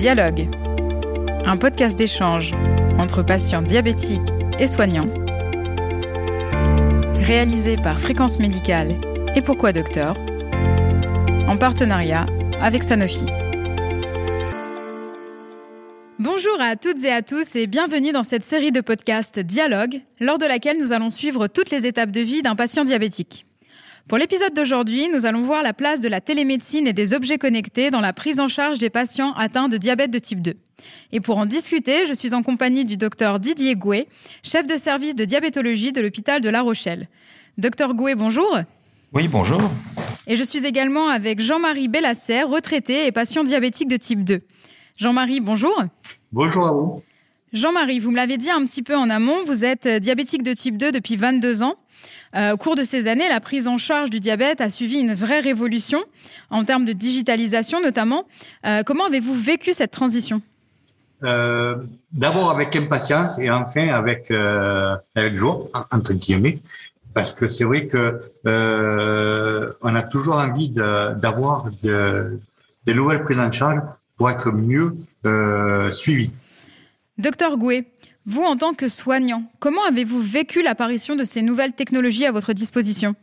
Dialogue, un podcast d'échange entre patients diabétiques et soignants, réalisé par Fréquence Médicale et Pourquoi Docteur, en partenariat avec Sanofi. Bonjour à toutes et à tous et bienvenue dans cette série de podcasts Dialogue, lors de laquelle nous allons suivre toutes les étapes de vie d'un patient diabétique. Pour l'épisode d'aujourd'hui, nous allons voir la place de la télémédecine et des objets connectés dans la prise en charge des patients atteints de diabète de type 2. Et pour en discuter, je suis en compagnie du docteur Didier Gouet, chef de service de diabétologie de l'hôpital de La Rochelle. Docteur Gouet, bonjour. Oui, bonjour. Et je suis également avec Jean-Marie Bellasser, retraité et patient diabétique de type 2. Jean-Marie, bonjour. Bonjour à vous. Jean-Marie, vous me l'avez dit un petit peu en amont, vous êtes diabétique de type 2 depuis 22 ans. Euh, au cours de ces années, la prise en charge du diabète a suivi une vraie révolution en termes de digitalisation notamment. Euh, comment avez-vous vécu cette transition? Euh, D'abord avec impatience et enfin avec, joie, entre guillemets, parce que c'est vrai que on a toujours envie d'avoir de, des nouvelles prises en charge pour être mieux suivis. Docteur Gouet, vous, en tant que soignant, comment avez-vous vécu l'apparition de ces nouvelles technologies à votre disposition?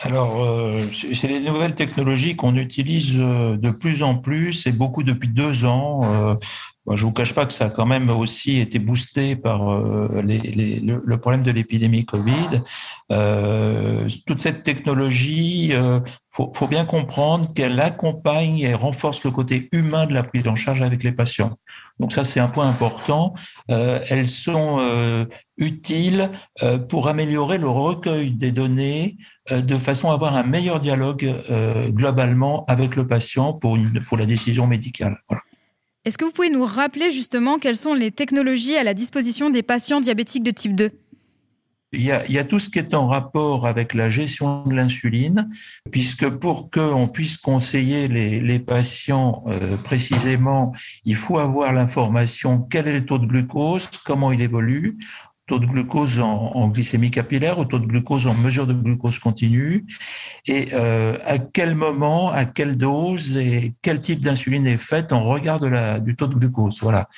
Alors, euh, c'est les nouvelles technologies qu'on utilise euh, de plus en plus et beaucoup depuis deux ans. Euh, je vous cache pas que ça a quand même aussi été boosté par le, problème de l'épidémie Covid. Toute cette technologie, euh, faut, bien comprendre qu'elle accompagne et renforce le côté humain de la prise en charge avec les patients. Donc ça, c'est un point important. Elles sont utiles pour améliorer le recueil des données de façon à avoir un meilleur dialogue globalement avec le patient pour, une, pour la décision médicale. Voilà. Est-ce que vous pouvez nous rappeler justement quelles sont les technologies à la disposition des patients diabétiques de type 2 il y, a, il y, a, tout ce qui est en rapport avec la gestion de l'insuline, puisque pour qu'on puisse conseiller les, les patients euh, précisément, il faut avoir l'information quel est le taux de glucose, comment il évolue taux de glucose en, glycémie capillaire, au taux de glucose en mesure de glucose continue, et euh, à quel moment, à quelle dose et quel type d'insuline est faite en regard de la, du taux de glucose? Voilà.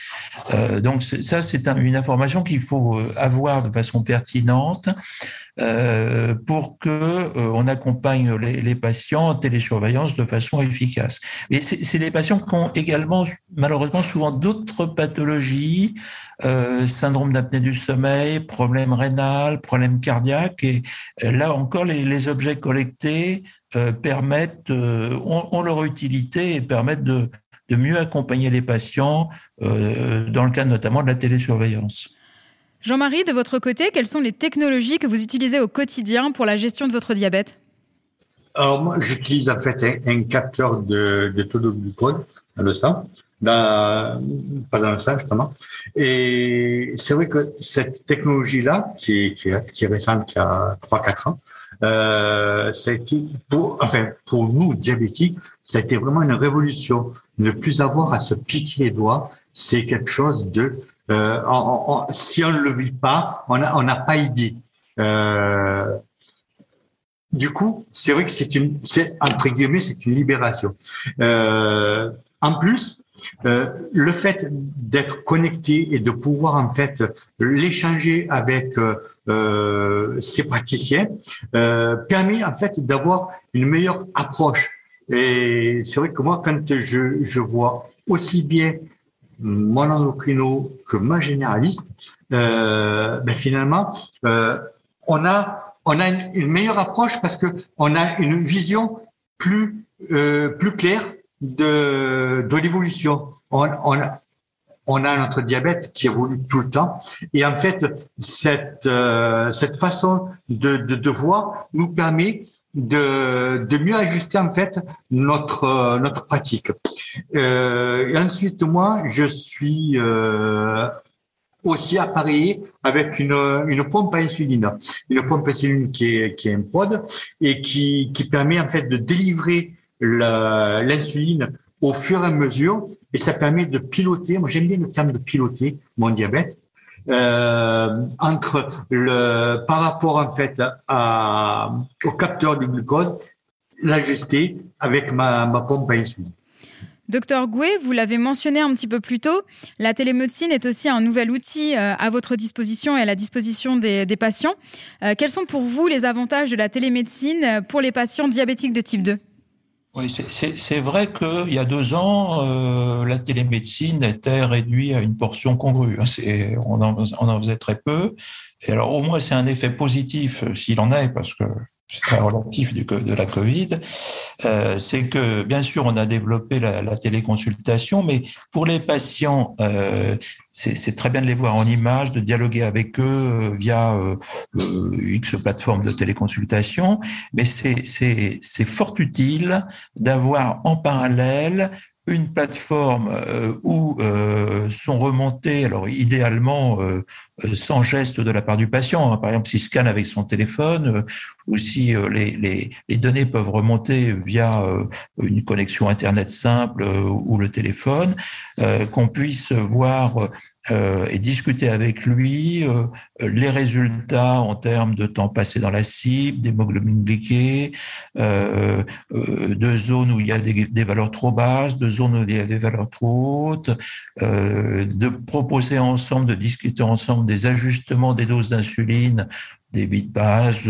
Euh, donc ça, c'est une information qu'il faut euh, avoir de façon pertinente euh, pour que euh, on accompagne les, les, patients en télésurveillance de façon efficace. Mais c'est des patients qui ont également malheureusement souvent d'autres pathologies, euh, syndrome d'apnée du sommeil, problème rénal, problème cardiaque, et euh, là encore les, les objets collectés euh, permettent, ont, ont, leur utilité et permettent de, de mieux accompagner les patients dans le cadre notamment de la télésurveillance. Jean-Marie, de votre côté, quelles sont les technologies que vous utilisez au quotidien pour la gestion de votre diabète? Alors moi, j'utilise en fait un, capteur de, taux de glucose dans le sang, pas dans le sang justement. Et c'est vrai que cette technologie-là, qui est, récente, qui a 3-4 ans, euh, ça a été enfin, pour nous diabétiques, ça a été vraiment une révolution. Ne plus avoir à se piquer les doigts, c'est quelque chose de euh, si on ne le vit pas, on n'a pas idée. Euh, du coup, c'est vrai que c'est une, entre guillemets, c'est une libération. Euh, en plus, euh, le fait d'être connecté et de pouvoir en fait l'échanger avec euh, ces praticiens permet en fait d'avoir une meilleure approche. Et c'est vrai que moi, quand je vois aussi bien mon endocrino que ma généraliste, euh, ben finalement, euh, on a on a une, meilleure approche parce que on a une vision plus euh, plus claire de de l'évolution. On a notre diabète qui évolue tout le temps et en fait cette euh, cette façon de, de, voir nous permet de, de mieux ajuster en fait notre notre pratique. Euh, ensuite moi je suis euh, aussi appareillé avec une, une pompe à insuline, une pompe à insuline qui est qui est un pod et qui qui permet en fait de délivrer l'insuline au fur et à mesure et ça permet de piloter. Moi j'aime bien le terme de piloter mon diabète euh, entre le par rapport en fait au capteur de glucose, l'ajuster avec ma, ma pompe à insuline. Docteur Gouet, vous l'avez mentionné un petit peu plus tôt, la télémédecine est aussi un nouvel outil euh, à votre disposition et à la disposition des, patients. Euh, quels sont pour vous les avantages de la télémédecine pour les patients diabétiques de type 2 oui, c'est vrai qu'il y a deux ans, euh, la télémédecine était réduite à une portion congrue. Hein. On en, on en faisait très peu. Et alors, au moins, c'est un effet positif, s'il en est, parce que très relatif de la Covid, euh, c'est que bien sûr on a développé la, téléconsultation, mais pour les patients, euh, c'est très bien de les voir en image, de dialoguer avec eux euh, via euh, X plateforme de téléconsultation, mais c'est fort utile d'avoir en parallèle une plateforme euh, où euh, sont remontés, alors idéalement euh, sans geste de la part du patient, hein. par exemple s'il scanne avec son téléphone, ou si les, les, les, données peuvent remonter via une connexion Internet simple ou le téléphone, qu'on puisse voir euh, et discuter avec lui euh, les résultats en termes de temps passé dans la cible, d'hémoglobine glyquée, euh, euh, de zones où il y a des, des, valeurs trop basses, de zones où il y a des valeurs trop hautes, de proposer ensemble, de discuter ensemble des ajustements des doses d'insuline débit de base,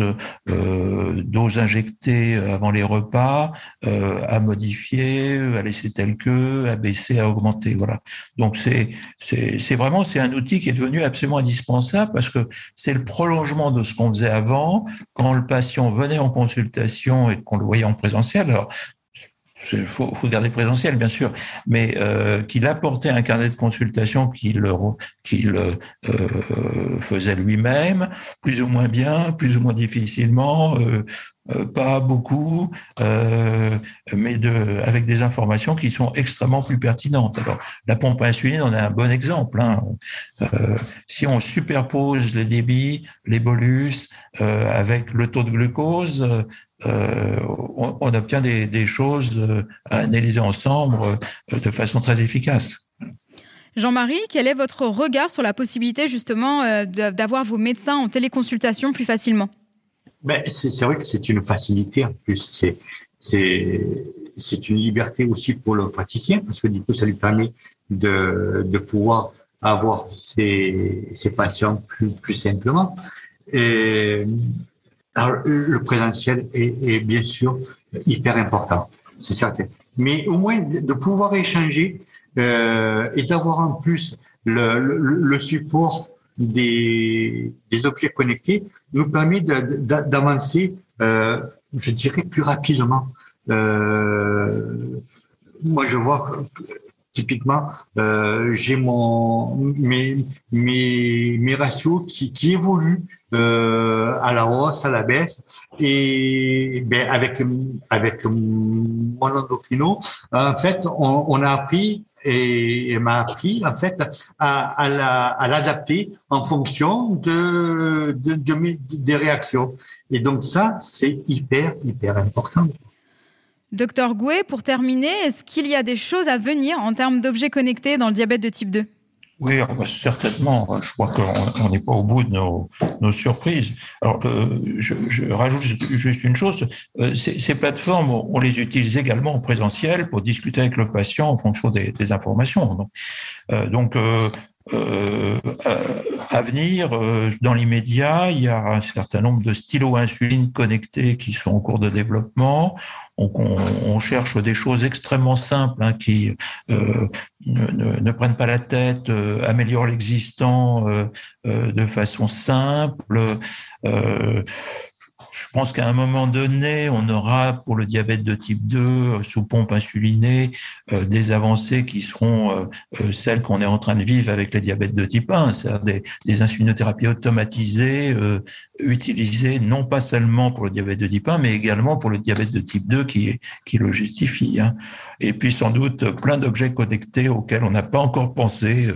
euh, doses injectées avant les repas, euh, à modifier, à laisser tel que, à baisser, à augmenter. Voilà. Donc c'est c'est vraiment c'est un outil qui est devenu absolument indispensable parce que c'est le prolongement de ce qu'on faisait avant quand le patient venait en consultation et qu'on le voyait en présentiel. Alors il faut, faut, garder présentiel, bien sûr, mais euh, qu'il apportait un carnet de consultation qu'il qu'il euh, faisait lui-même, plus ou moins bien, plus ou moins difficilement, euh, euh pas beaucoup, euh, mais de, avec des informations qui sont extrêmement plus pertinentes. Alors, la pompe à insuline en est un bon exemple. Hein. Euh, si on superpose les débits, les bolus avec le taux de glucose, on, on, obtient des, des, choses euh, à analyser ensemble euh, de façon très efficace. Jean-Marie, quel est votre regard sur la possibilité justement d'avoir vos médecins en téléconsultation plus facilement? Ben, C'est vrai que c'est une facilité en plus. C'est une liberté aussi pour le praticien parce que du coup, ça lui permet de, de pouvoir avoir ses, ses patients plus, plus simplement. Et alors, le présentiel est, est, bien sûr hyper important, c'est certain. Mais au moins de pouvoir échanger euh, et d'avoir en plus le, le, le support des, des, objets connectés nous permet d'avancer, euh, je dirais, plus rapidement. Euh, moi, je vois typiquement, euh, j'ai mon mes mes mes ratios qui qui évoluent euh, à la hausse, à la baisse, et ben avec avec mon endocrino, en fait, on, on a appris et, m'a appris en fait à, à la à l'adapter en fonction de, de, de mes des réactions. Et donc ça, c'est hyper hyper important. Docteur Gouet, pour terminer, est-ce qu'il y a des choses à venir en termes d'objets connectés dans le diabète de type 2 oui, ah bah, certainement. Je crois qu'on n'est pas au bout de nos, surprises. Alors, euh, je, rajoute juste une chose. Euh, ces, plateformes, on les utilise également en présentiel pour discuter avec le patient en fonction des, informations. Donc, euh, à venir, euh, dans l'immédiat, il y a un certain nombre de stylos insuline connectés qui sont en cours de développement. On, cherche des choses extrêmement simples hein, qui euh, ne, ne, ne, prennent pas la tête, euh, améliorent l'existant euh, euh, de façon simple je pense qu'à un moment donné, on aura pour le diabète de type 2 euh, sous pompe insulinée euh, des avancées qui seront euh, celles qu'on est en train de vivre avec le diabète de type 1, c'est-à-dire des, insulinothérapies automatisées utilisées non pas seulement pour le diabète de type 1, mais également pour le diabète de type 2 qui, qui le justifie. Hein. Et puis sans doute plein d'objets connectés auxquels on n'a pas encore pensé.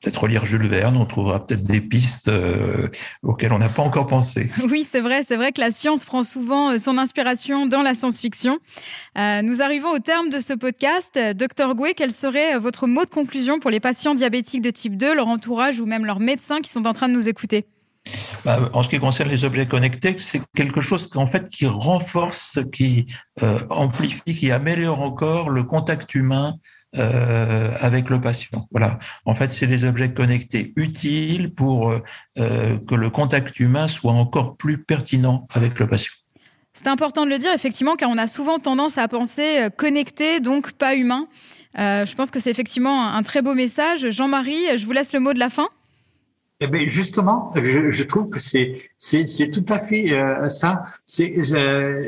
Peut-être relire Jules Verne, on trouvera peut-être des pistes euh, auxquelles on n'a pas encore pensé. Oui, c'est vrai, c'est vrai que la science prend souvent euh, son inspiration dans la science-fiction. Euh, nous arrivons au terme de ce podcast. Docteur Gouet, quel serait votre mot de conclusion pour les patients diabétiques de type 2, leur entourage ou même leurs médecins qui sont en train de nous écouter? Bah, en ce qui concerne les objets connectés, c'est quelque chose en fait qui renforce, qui euh, amplifie, qui améliore encore le contact humain euh, avec le patient. Voilà. En fait, c'est des objets connectés utiles pour euh, que le contact humain soit encore plus pertinent avec le patient. C'est important de le dire, effectivement, car on a souvent tendance à penser connecté, donc pas humain. je pense que c'est effectivement un très beau message. Jean-Marie, je vous laisse le mot de la fin. Eh bien, justement, je, je trouve que c'est c'est tout à fait euh, ça. C'est euh,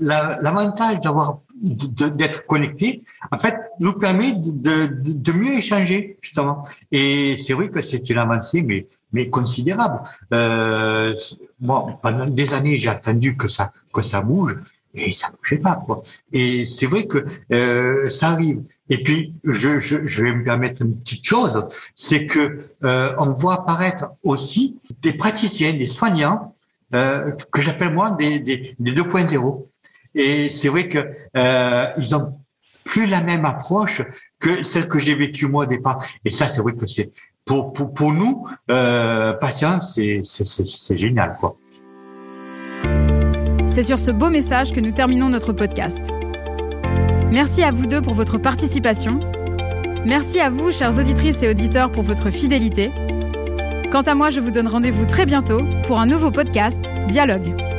l'avantage d'avoir d'être connecté, en fait, nous permet de, de, de mieux échanger justement. Et c'est vrai que c'est une avancée, mais mais considérable. Euh, bon, pendant des années, j'ai attendu que ça que ça bouge et ça bougeait pas quoi. Et c'est vrai que euh, ça arrive. Et puis, je, je, je, vais me permettre une petite chose, c'est que euh, on voit apparaître aussi des praticiens, des soignants, euh, que j'appelle moi des, des, des 2.0. Et c'est vrai que euh, ils ont plus la même approche que celle que j'ai vécue moi au départ. Et ça, c'est vrai que c'est pour, pour, pour nous, euh, c'est génial. C'est sur ce beau message que nous terminons notre podcast. Merci à vous deux pour votre participation. Merci à vous, chères auditrices et auditeurs, pour votre fidélité. Quant à moi, je vous donne rendez-vous très bientôt pour un nouveau podcast, Dialogue.